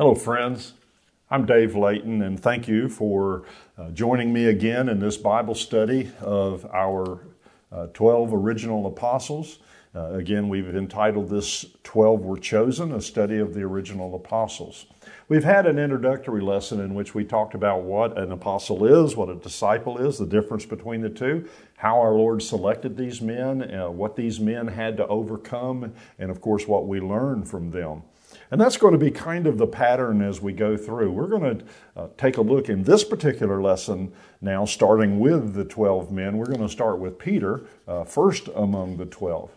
Hello, friends. I'm Dave Layton, and thank you for uh, joining me again in this Bible study of our uh, 12 original apostles. Uh, again, we've entitled this 12 Were Chosen, a study of the original apostles. We've had an introductory lesson in which we talked about what an apostle is, what a disciple is, the difference between the two, how our Lord selected these men, uh, what these men had to overcome, and of course, what we learn from them. And that's going to be kind of the pattern as we go through. We're going to uh, take a look in this particular lesson now, starting with the 12 men. We're going to start with Peter, uh, first among the 12.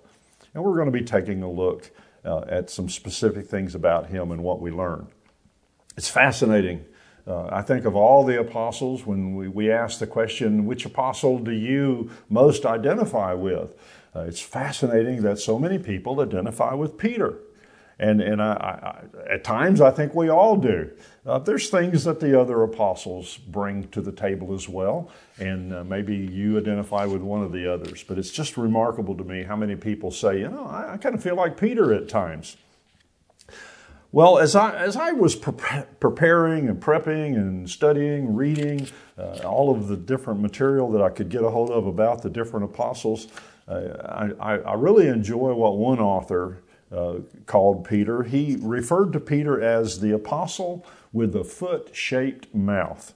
And we're going to be taking a look uh, at some specific things about him and what we learn. It's fascinating. Uh, I think of all the apostles, when we, we ask the question, which apostle do you most identify with? Uh, it's fascinating that so many people identify with Peter. And, and I, I, at times, I think we all do. Uh, there's things that the other apostles bring to the table as well, and uh, maybe you identify with one of the others. But it's just remarkable to me how many people say, you know, I, I kind of feel like Peter at times. Well, as I, as I was pre- preparing and prepping and studying, reading uh, all of the different material that I could get a hold of about the different apostles, uh, I, I really enjoy what one author uh, called Peter, he referred to Peter as the apostle with the foot shaped mouth.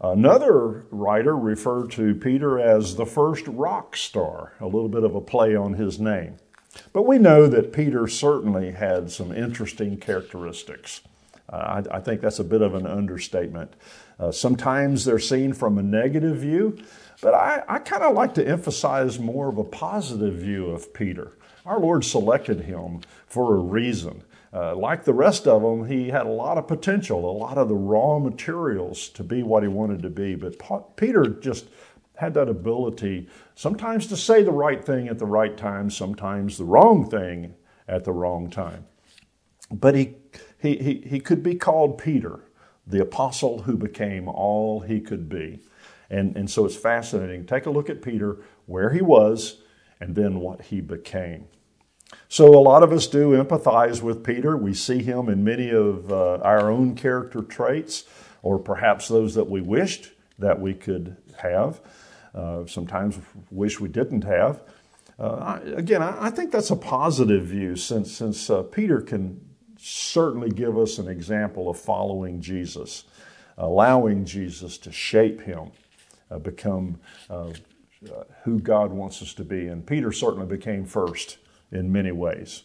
Another writer referred to Peter as the first rock star, a little bit of a play on his name. But we know that Peter certainly had some interesting characteristics. Uh, I, I, think that's a bit of an understatement. Uh, sometimes they're seen from a negative view, but I, I kind of like to emphasize more of a positive view of Peter. Our Lord selected him for a reason. Uh, like the rest of them, he had a lot of potential, a lot of the raw materials to be what he wanted to be. But Peter just had that ability sometimes to say the right thing at the right time, sometimes the wrong thing at the wrong time. But he, he, he, he could be called Peter, the apostle who became all he could be. And, and so it's fascinating. Take a look at Peter, where he was, and then what he became. So, a lot of us do empathize with Peter. We see him in many of uh, our own character traits, or perhaps those that we wished that we could have. Uh, sometimes wish we didn't have. Uh, I, again, I, I, think that's a positive view since, since uh, Peter can certainly give us an example of following Jesus, allowing Jesus to shape him, uh, become uh, who God wants us to be. And Peter certainly became first in many ways.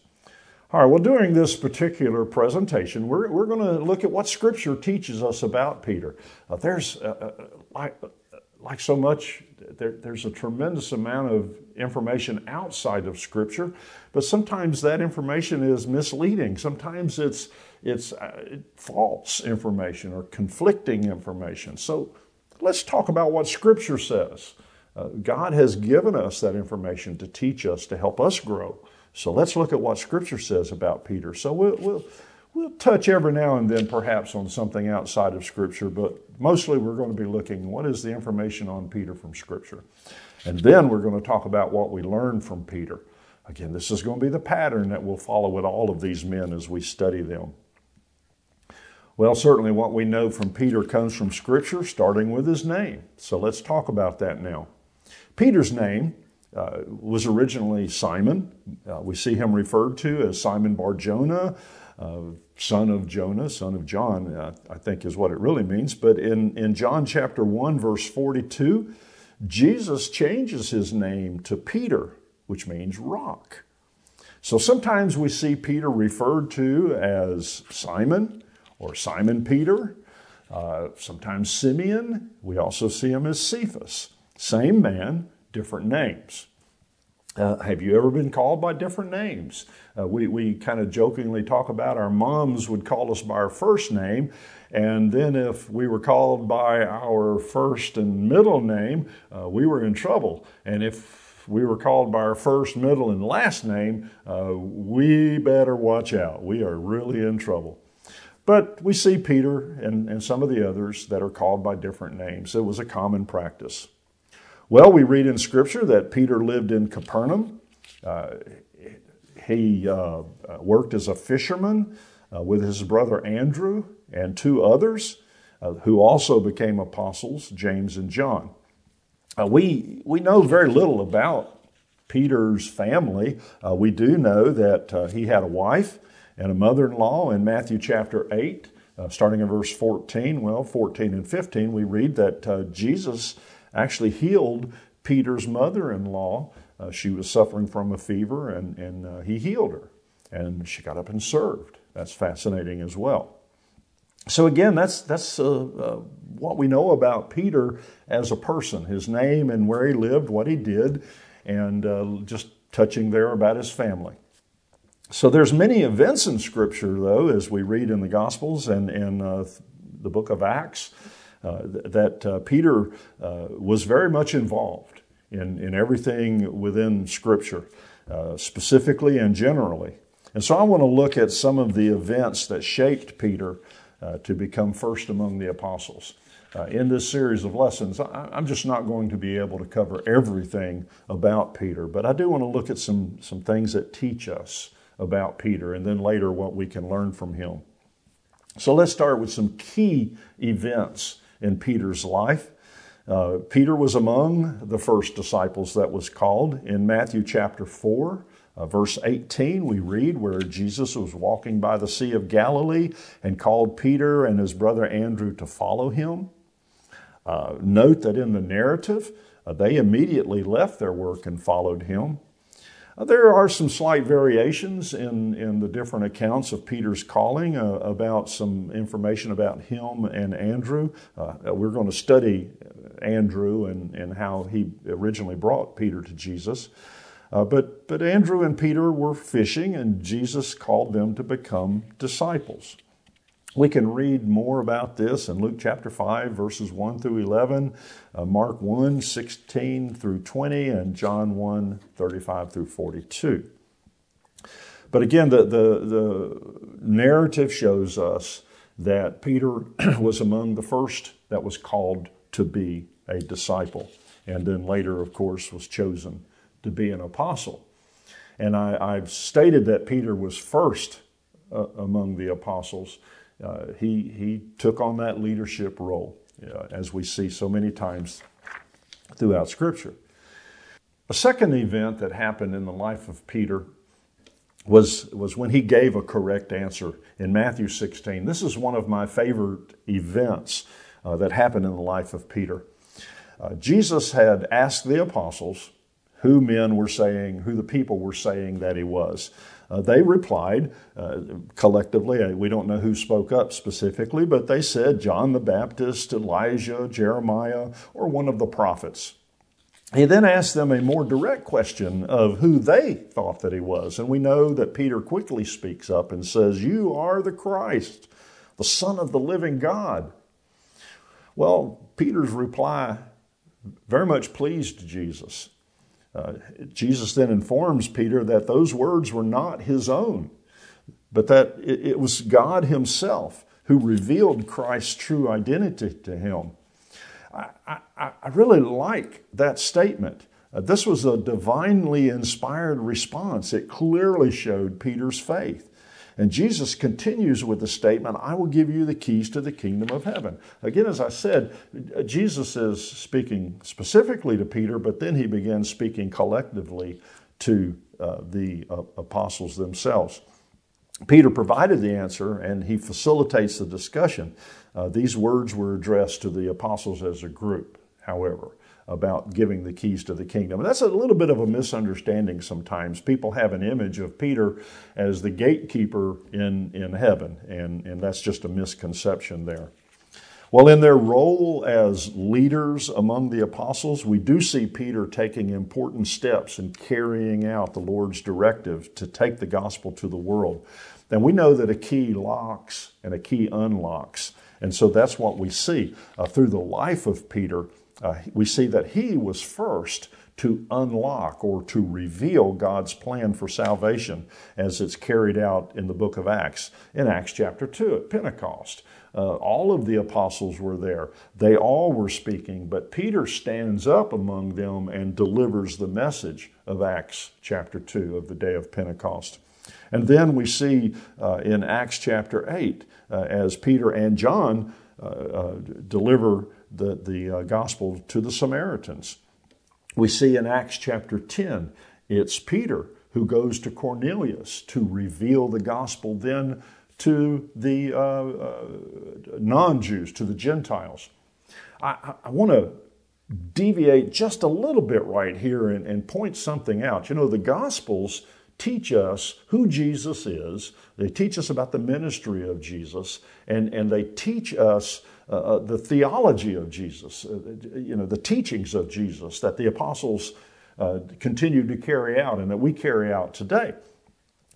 All right, well, during this particular presentation, we're, we're going to look at what Scripture teaches us about Peter. Uh, there's, uh, uh, like, like so much, there, there's a tremendous amount of information outside of Scripture, but sometimes that information is misleading. Sometimes it's, it's uh, false information or conflicting information. So let's talk about what Scripture says. Uh, God has given us that information to teach us, to help us grow. So let's look at what Scripture says about Peter. So we'll, we'll, we'll touch every now and then perhaps on something outside of Scripture, but mostly we're going to be looking what is the information on Peter from Scripture. And then we're going to talk about what we learned from Peter. Again, this is going to be the pattern that we'll follow with all of these men as we study them. Well, certainly what we know from Peter comes from Scripture, starting with his name. So let's talk about that now. Peter's name uh, was originally Simon. Uh, we see him referred to as Simon Bar Jonah, uh, son of Jonah, son of John, uh, I think is what it really means. But in, in John chapter 1, verse 42, Jesus changes his name to Peter, which means rock. So sometimes we see Peter referred to as Simon or Simon Peter, uh, sometimes Simeon. We also see him as Cephas. Same man, different names. Uh, have you ever been called by different names? Uh, we we kind of jokingly talk about our moms would call us by our first name, and then if we were called by our first and middle name, uh, we were in trouble. And if we were called by our first, middle, and last name, uh, we better watch out. We are really in trouble. But we see Peter and, and some of the others that are called by different names. It was a common practice. Well, we read in Scripture that Peter lived in Capernaum. Uh, he uh, worked as a fisherman uh, with his brother Andrew and two others uh, who also became apostles, James and John. Uh, we, we know very little about Peter's family. Uh, we do know that uh, he had a wife and a mother in law in Matthew chapter 8. Uh, starting in verse 14, well, 14 and 15, we read that uh, Jesus actually healed Peter's mother in law. Uh, she was suffering from a fever, and, and uh, he healed her. And she got up and served. That's fascinating as well. So, again, that's, that's uh, uh, what we know about Peter as a person his name and where he lived, what he did, and just touching there about his family. So there's many events in Scripture, though, as we read in the Gospels and in uh, the book of Acts, uh, that uh, Peter uh, was very much involved in, in everything within Scripture, uh, specifically and generally. And so I want to look at some of the events that shaped Peter uh, to become first among the apostles. in this series of lessons, I, I'm just not going to be able to cover everything about Peter, but I do want to look at some, some things that teach us about Peter, and then later what we can learn from him. So let's start with some key events in Peter's life. Uh, Peter was among the first disciples that was called. In Matthew chapter 4, uh, verse 18, we read where Jesus was walking by the Sea of Galilee and called Peter and his brother Andrew to follow him. Uh, note that in the narrative, uh, they immediately left their work and followed him. Uh, there are some slight variations in, in the different accounts of Peter's calling uh, about some information about him and Andrew. Uh, we're going to study Andrew and, and how he originally brought Peter to Jesus. Uh, but, but Andrew and Peter were fishing, and Jesus called them to become disciples. We can read more about this in Luke chapter 5, verses 1 through 11, uh, Mark 1, 16 through 20, and John 1, 35 through 42. But again, the, the, the narrative shows us that Peter was among the first that was called to be a disciple, and then later, of course, was chosen to be an apostle. And I, have stated that Peter was first uh, among the apostles uh, he, he took on that leadership role, uh, as we see so many times throughout Scripture. A second event that happened in the life of Peter was, was when he gave a correct answer in Matthew 16. This is one of my favorite events uh, that happened in the life of Peter. Uh, Jesus had asked the apostles who men were saying, who the people were saying that he was. Uh, they replied uh, collectively. Uh, we don't know who spoke up specifically, but they said John the Baptist, Elijah, Jeremiah, or one of the prophets. He then asked them a more direct question of who they thought that he was. And we know that Peter quickly speaks up and says, You are the Christ, the Son of the living God. Well, Peter's reply very much pleased Jesus. Uh, Jesus then informs Peter that those words were not his own, but that it, it was God Himself who revealed Christ's true identity to him. I, I, I really like that statement. Uh, this was a divinely inspired response. It clearly showed Peter's faith. And Jesus continues with the statement, I will give you the keys to the kingdom of heaven. Again, as I said, Jesus is speaking specifically to Peter, but then he begins speaking collectively to uh, the uh, apostles themselves. Peter provided the answer and he facilitates the discussion. Uh, these words were addressed to the apostles as a group, however about giving the keys to the kingdom. And that's a little bit of a misunderstanding sometimes. People have an image of Peter as the gatekeeper in, in heaven, and, and that's just a misconception there. Well, in their role as leaders among the apostles, we do see Peter taking important steps in carrying out the Lord's directive to take the gospel to the world. And we know that a key locks and a key unlocks. And so that's what we see uh, through the life of Peter uh, we see that he was first to unlock or to reveal God's plan for salvation as it's carried out in the book of Acts, in Acts chapter 2 at Pentecost. Uh, all of the apostles were there. They all were speaking, but Peter stands up among them and delivers the message of Acts chapter 2 of the day of Pentecost. And then we see uh, in Acts chapter 8, uh, as Peter and John uh, uh deliver the, the uh, gospel to the Samaritans. We see in Acts chapter 10, it's Peter who goes to Cornelius to reveal the gospel then to the uh, non Jews, to the Gentiles. I, I want to deviate just a little bit right here and, and point something out. You know, the Gospels teach us who Jesus is, they teach us about the ministry of Jesus, and, and they teach us uh, uh the theology of Jesus, uh, you know, the teachings of Jesus that the apostles uh, continued to carry out and that we carry out today.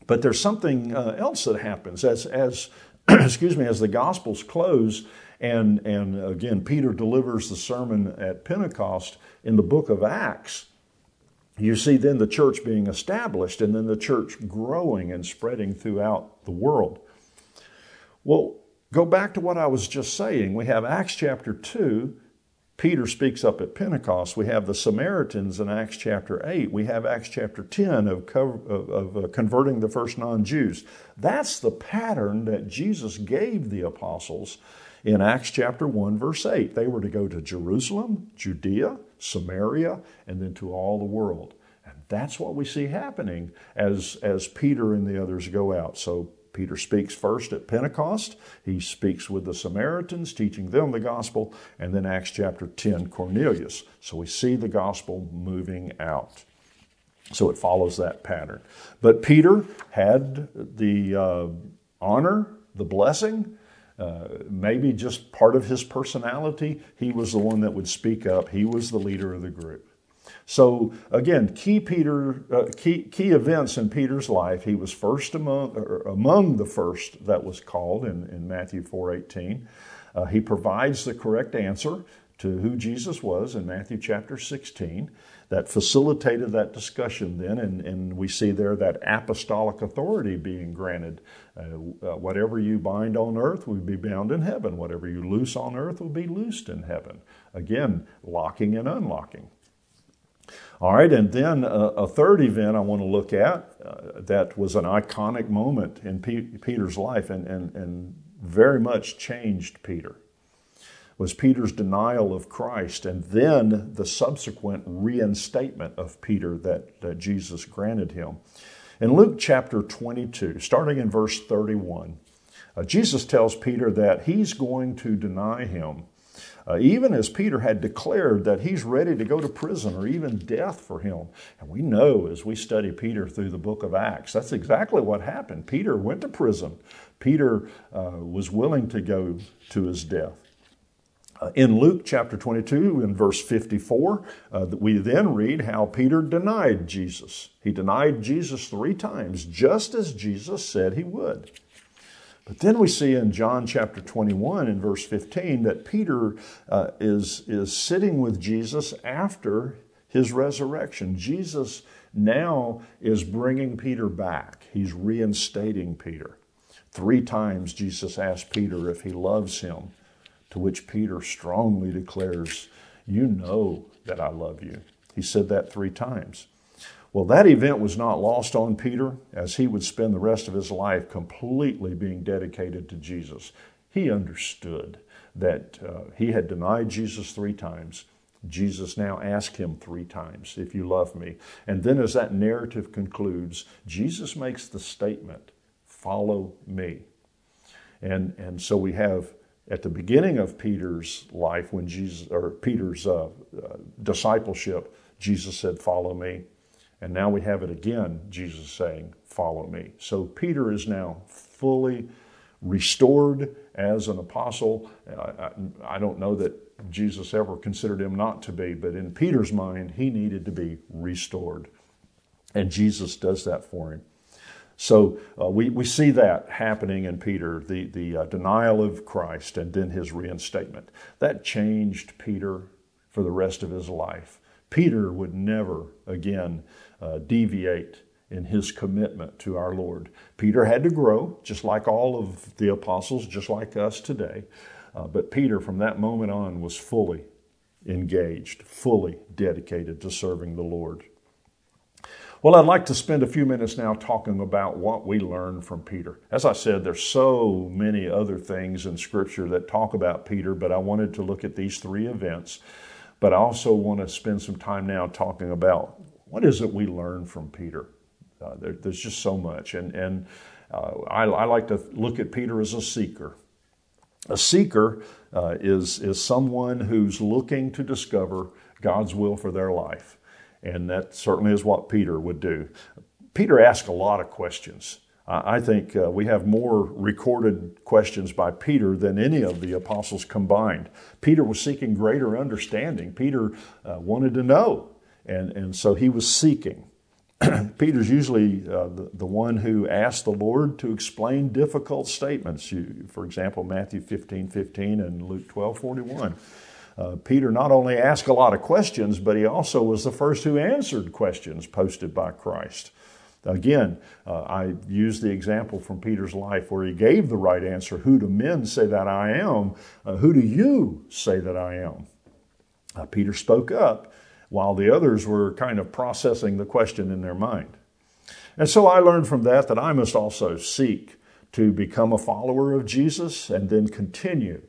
But there's something else that happens as, as excuse me, as the Gospels close and, and again, Peter delivers the sermon at Pentecost in the book of Acts. You see then the church being established and then the church growing and spreading throughout the world. Well, go back to what I was just saying. We have Acts chapter 2. Peter speaks up at Pentecost. We have the Samaritans in Acts chapter 8. We have Acts chapter 10 of, of, uh, converting the first non Jews. That's the pattern that Jesus gave the apostles in Acts chapter 1, verse 8. They were to go to Jerusalem, Judea, Samaria, and then to all the world. And that's what we see happening as, as Peter and the others go out. So Peter speaks first at Pentecost. He speaks with the Samaritans, teaching them the gospel. And then Acts chapter 10, Cornelius. So we see the gospel moving out. So it follows that pattern. But Peter had the uh, honor, the blessing uh, maybe just part of his personality, he was the one that would speak up. He was the leader of the group. So again, key Peter, uh, key, key events in Peter's life. He was first among, among the first that was called in, in Matthew 4:18. Uh, he provides the correct answer to who Jesus was in Matthew chapter 16 that facilitated that discussion then, and, and we see there that apostolic authority being granted. Uh, uh, whatever you bind on earth will be bound in heaven. Whatever you loose on earth will be loosed in heaven. Again, locking and unlocking. All right, and then a, a third event I want to look at uh, that was an iconic moment in P- Peter's life and, and, and very much changed Peter was Peter's denial of Christ and then the subsequent reinstatement of Peter that, that Jesus granted him. In Luke chapter 22, starting in verse 31, uh, Jesus tells Peter that he's going to deny him, uh, even as Peter had declared that he's ready to go to prison or even death for him. And we know as we study Peter through the book of Acts, that's exactly what happened. Peter went to prison, Peter uh, was willing to go to his death. Uh, in Luke chapter 22, in verse 54, uh, we then read how Peter denied Jesus. He denied Jesus three times, just as Jesus said he would. But then we see in John chapter 21, in verse 15, that Peter uh, is, is sitting with Jesus after his resurrection. Jesus now is bringing Peter back, he's reinstating Peter. Three times Jesus asked Peter if he loves him. To which Peter strongly declares, You know that I love you. He said that three times. Well, that event was not lost on Peter as he would spend the rest of his life completely being dedicated to Jesus. He understood that uh, he had denied Jesus three times. Jesus now asked him three times, If you love me. And then, as that narrative concludes, Jesus makes the statement, Follow me. And, and so we have at the beginning of Peter's life, when Jesus, or Peter's uh, uh, discipleship, Jesus said, Follow me. And now we have it again, Jesus saying, Follow me. So Peter is now fully restored as an apostle. I, I don't know that Jesus ever considered him not to be, but in Peter's mind, he needed to be restored. And Jesus does that for him. So uh, we, we see that happening in Peter, the, the uh, denial of Christ and then his reinstatement. That changed Peter for the rest of his life. Peter would never again uh, deviate in his commitment to our Lord. Peter had to grow, just like all of the apostles, just like us today. Uh, but Peter, from that moment on, was fully engaged, fully dedicated to serving the Lord. Well, I'd like to spend a few minutes now talking about what we learned from Peter. As I said, there's so many other things in Scripture that talk about Peter, but I wanted to look at these three events. But I also want to spend some time now talking about what is it we learn from Peter. Uh, there, there's just so much, and and uh, I, I, like to look at Peter as a seeker. A seeker uh, is is someone who's looking to discover God's will for their life. And that certainly is what Peter would do. Peter asked a lot of questions. I think uh, we have more recorded questions by Peter than any of the apostles combined. Peter was seeking greater understanding. Peter uh, wanted to know, and, and so he was seeking. Peter's usually uh, the, the one who asked the Lord to explain difficult statements. You, for example, Matthew 15 15 and Luke 12 41. Uh, Peter not only asked a lot of questions, but he also was the first who answered questions posted by Christ. Again, uh, I use the example from Peter's life where he gave the right answer Who do men say that I am? Uh, who do you say that I am? Uh, Peter spoke up while the others were kind of processing the question in their mind. And so I learned from that that I must also seek to become a follower of Jesus and then continue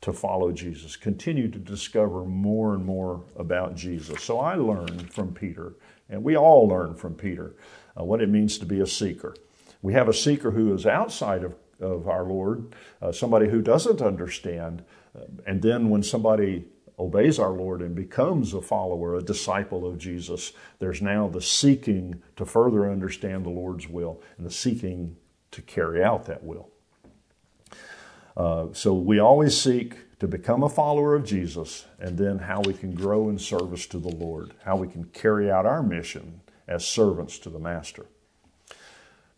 to follow Jesus, continue to discover more and more about Jesus. So I learned from Peter, and we all learn from Peter, uh, what it means to be a seeker. We have a seeker who is outside of, of our Lord, uh, somebody who doesn't understand. Uh, and then when somebody obeys our Lord and becomes a follower, a disciple of Jesus, there's now the seeking to further understand the Lord's will and the seeking to carry out that will. Uh, so we always seek to become a follower of Jesus and then how we can grow in service to the Lord, how we can carry out our mission as servants to the Master.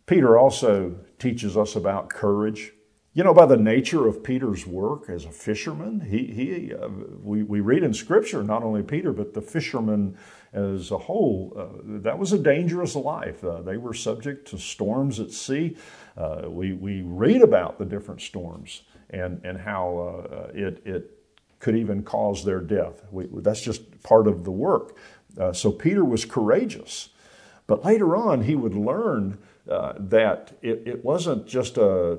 Peter also teaches us about courage. You know, by the nature of Peter's work as a fisherman, he, he, uh, we, we read in Scripture, not only Peter, but the fishermen as a whole, uh, that was a dangerous life. Uh, they were subject to storms at sea. Uh, we, we read about the different storms and, and how uh, it, it could even cause their death. We, that's just part of the work. Uh, so Peter was courageous. But later on, he would learn uh, that it, it wasn't just a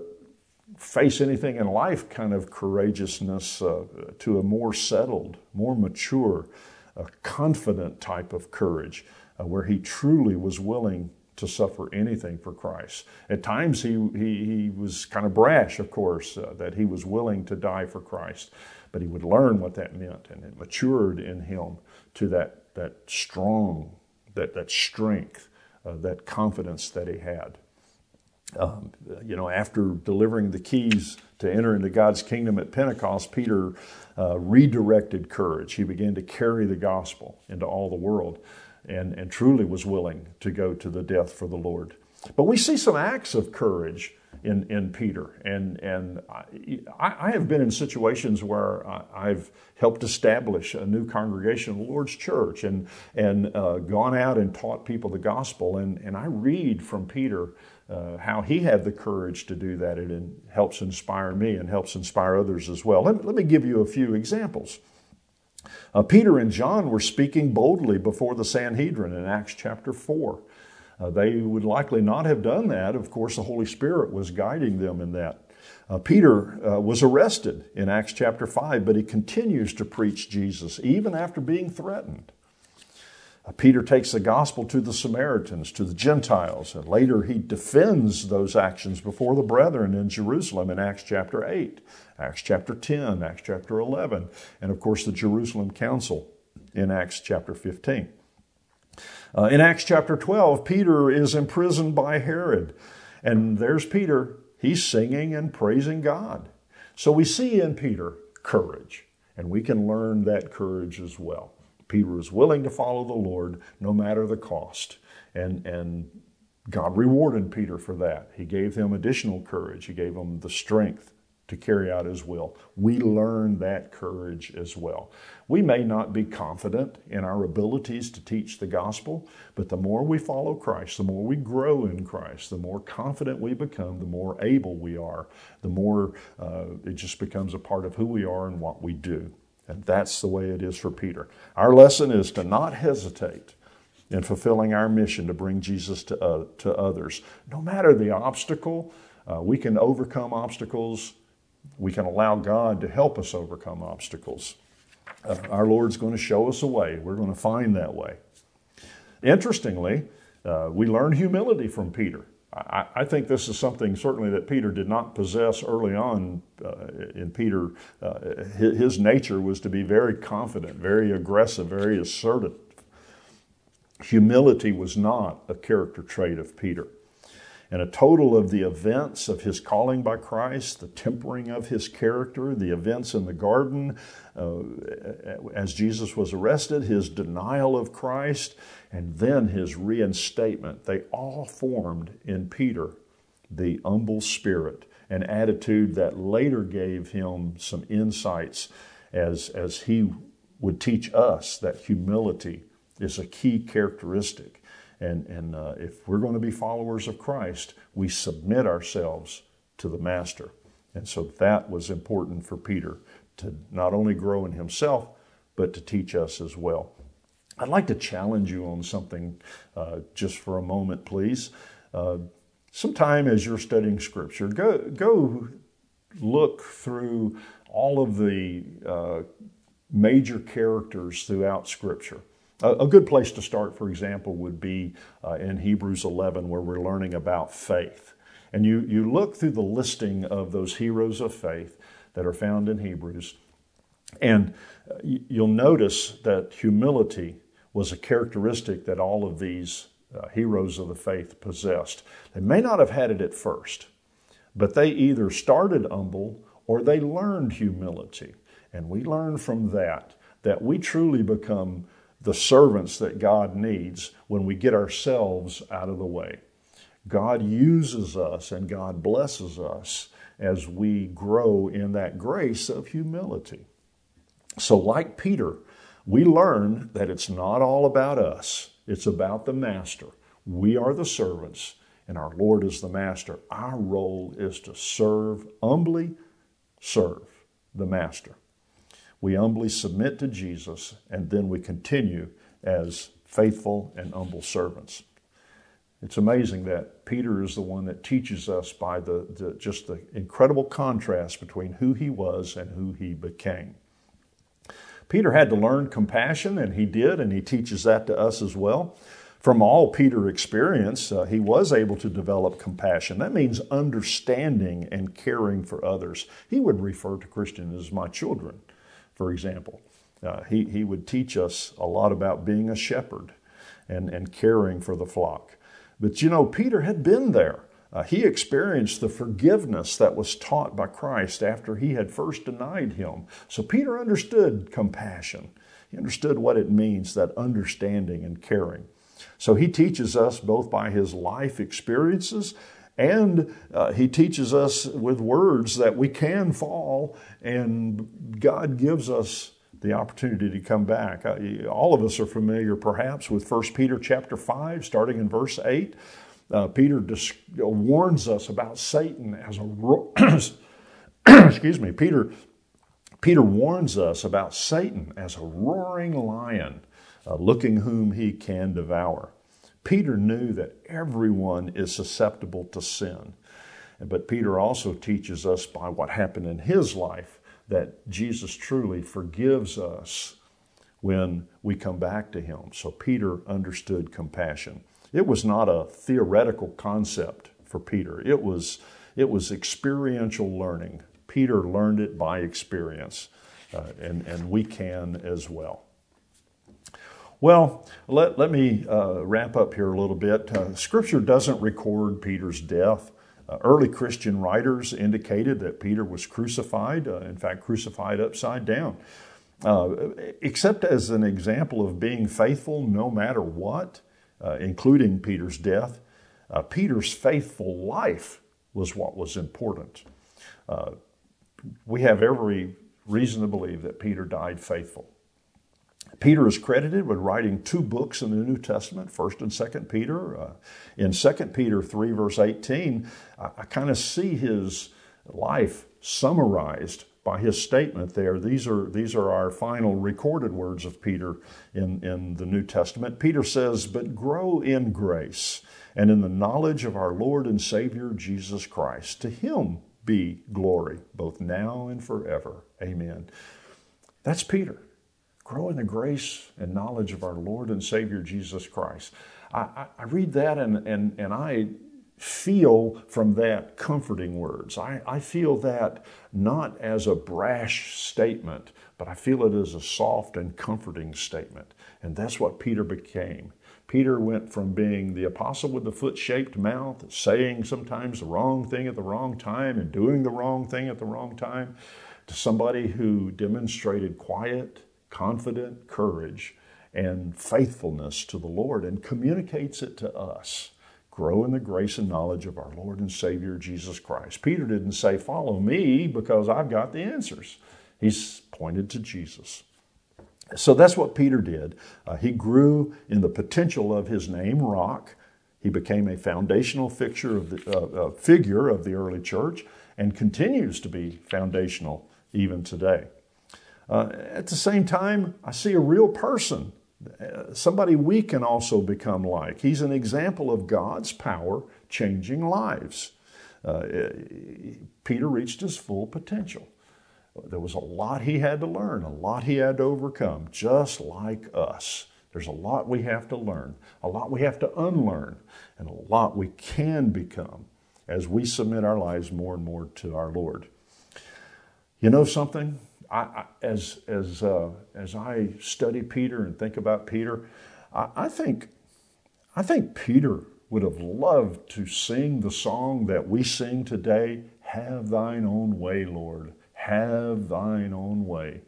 face anything in life kind of courageousness uh, to a more settled, more mature, a confident type of courage uh, where he truly was willing to suffer anything for Christ. At times, he, he, he was kind of brash, of course, uh, that he was willing to die for Christ, but he would learn what that meant, and it matured in him to that, that strong, that, that strength, uh, that confidence that he had. Um, you know, after delivering the keys to enter into God's kingdom at Pentecost, Peter uh, redirected courage. He began to carry the gospel into all the world and, and truly was willing to go to the death for the Lord. But we see some acts of courage in, in Peter. And, and I, I have been in situations where I've helped establish a new congregation, the Lord's Church, and, and uh, gone out and taught people the gospel. And, and I read from Peter uh, how he had the courage to do that. It helps inspire me and helps inspire others as well. Let, let me give you a few examples. Uh, Peter and John were speaking boldly before the Sanhedrin in Acts chapter 4. Uh, they would likely not have done that. Of course, the Holy Spirit was guiding them in that. Uh, Peter uh, was arrested in Acts chapter 5, but he continues to preach Jesus even after being threatened. Uh, Peter takes the gospel to the Samaritans, to the Gentiles, and later he defends those actions before the brethren in Jerusalem in Acts chapter 8, Acts chapter 10, Acts chapter 11, and of course the Jerusalem Council in Acts chapter 15. Uh, in Acts chapter 12, Peter is imprisoned by Herod, and there's Peter. He's singing and praising God. So we see in Peter courage, and we can learn that courage as well. Peter was willing to follow the Lord no matter the cost. And, and God rewarded Peter for that. He gave him additional courage, He gave him the strength to carry out His will. We learn that courage as well. We may not be confident in our abilities to teach the gospel, but the more we follow Christ, the more we grow in Christ, the more confident we become, the more able we are, the more uh, it just becomes a part of who we are and what we do. And that's the way it is for Peter. Our lesson is to not hesitate in fulfilling our mission to bring Jesus to, uh, to others. No matter the obstacle, uh, we can overcome obstacles. We can allow God to help us overcome obstacles. Uh, our Lord's going to show us a way. We're going to find that way. Interestingly, uh, we learn humility from Peter. I, I, think this is something certainly that Peter did not possess early on. Uh, in Peter, uh, his, his nature was to be very confident, very aggressive, very assertive. Humility was not a character trait of Peter. And a total of the events of his calling by Christ, the tempering of his character, the events in the garden uh, as Jesus was arrested, his denial of Christ, and then his reinstatement, they all formed in Peter the humble spirit, an attitude that later gave him some insights as, as he would teach us that humility is a key characteristic and, and uh, if we're going to be followers of Christ, we submit ourselves to the Master. And so that was important for Peter to not only grow in himself, but to teach us as well. I'd like to challenge you on something uh, just for a moment, please. Uh, sometime as you're studying Scripture, go, go look through all of the uh, major characters throughout Scripture. A, good place to start, for example, would be uh, in Hebrews 11, where we're learning about faith. And you, you look through the listing of those heroes of faith that are found in Hebrews, and uh, you'll notice that humility was a characteristic that all of these uh, heroes of the faith possessed. They may not have had it at first, but they either started humble or they learned humility. And we learn from that that we truly become the servants that God needs when we get ourselves out of the way. God uses us and God blesses us as we grow in that grace of humility. So, like Peter, we learn that it's not all about us, it's about the Master. We are the servants, and our Lord is the Master. Our role is to serve, humbly serve the Master. We humbly submit to Jesus, and then we continue as faithful and humble servants. It's amazing that Peter is the one that teaches us by the, the, just the incredible contrast between who he was and who he became. Peter had to learn compassion, and he did, and he teaches that to us as well. From all Peter experience, uh, he was able to develop compassion. That means understanding and caring for others. He would refer to Christians as my children for example. Uh, he, he would teach us a lot about being a shepherd and, and caring for the flock. But you know, Peter had been there. Uh, he experienced the forgiveness that was taught by Christ after he had first denied him. So Peter understood compassion. He understood what it means, that understanding and caring. So he teaches us both by his life experiences and uh, he teaches us with words that we can fall, and God gives us the opportunity to come back. Uh, all of us are familiar, perhaps, with 1 Peter chapter 5, starting in verse 8. Uh, Peter dis- warns us about Satan as a ro- excuse me. Peter Peter warns us about Satan as a roaring lion, uh, looking whom he can devour. Peter knew that everyone is susceptible to sin. But Peter also teaches us by what happened in his life that Jesus truly forgives us when we come back to him. So Peter understood compassion. It was not a theoretical concept for Peter. It was it was experiential learning. Peter learned it by experience, uh, and, and we can as well. Well, let, let me uh, wrap up here a little bit. Uh, scripture doesn't record Peter's death. Uh, early Christian writers indicated that Peter was crucified, uh, in fact, crucified upside down. Uh, except as an example of being faithful no matter what, uh, including Peter's death, Peter's faithful life was what was important. we have every reason to believe that Peter died faithful. Peter is credited with writing two books in the New Testament, 1st and 2nd Peter. Uh, in 2nd Peter 3, verse 18, I, I kind of see his life summarized by his statement there. These are, these are our final recorded words of Peter in, in the New Testament. Peter says, But grow in grace and in the knowledge of our Lord and Savior Jesus Christ. To him be glory, both now and forever. Amen. That's Peter. Grow in the grace and knowledge of our Lord and Savior Jesus Christ. I, I, I read that and, and, and I feel from that comforting words. I, I feel that not as a brash statement, but I feel it as a soft and comforting statement. And that's what Peter became. Peter went from being the apostle with the foot shaped mouth, saying sometimes the wrong thing at the wrong time and doing the wrong thing at the wrong time, to somebody who demonstrated quiet, confident courage and faithfulness to the Lord and communicates it to us grow in the grace and knowledge of our Lord and Savior Jesus Christ. Peter didn't say, Follow me because I've got the answers. He's pointed to Jesus. So that's what Peter did. Uh, he grew in the potential of his name, Rock. He became a foundational fixture of the, uh, uh, figure of the early church and continues to be foundational even today. Uh, at the same time, I see a real person somebody we can also become like. He's an example of God's power changing lives. Uh, Peter reached his full potential. There was a lot he had to learn, a lot he had to overcome, just like us. There's a lot we have to learn, a lot we have to unlearn, and a lot we can become as we submit our lives more and more to our Lord. You know something? I, as as uh, as I study Peter and think about Peter, I, I think I think Peter would have loved to sing the song that we sing today. Have thine own way, Lord. Have thine own way.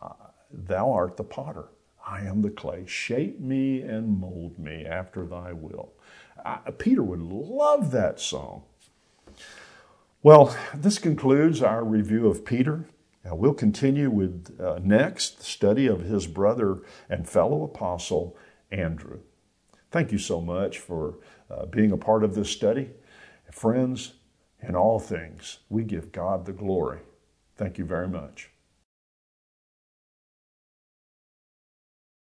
Uh, thou art the potter. I am the clay. Shape me and mold me after thy will. Peter would love that song. Well, this concludes our review of Peter. Now, we'll continue with uh, next study of his brother and fellow apostle, Andrew. Thank you so much for uh, being a part of this study. Friends, in all things, we give God the glory. Thank you very much.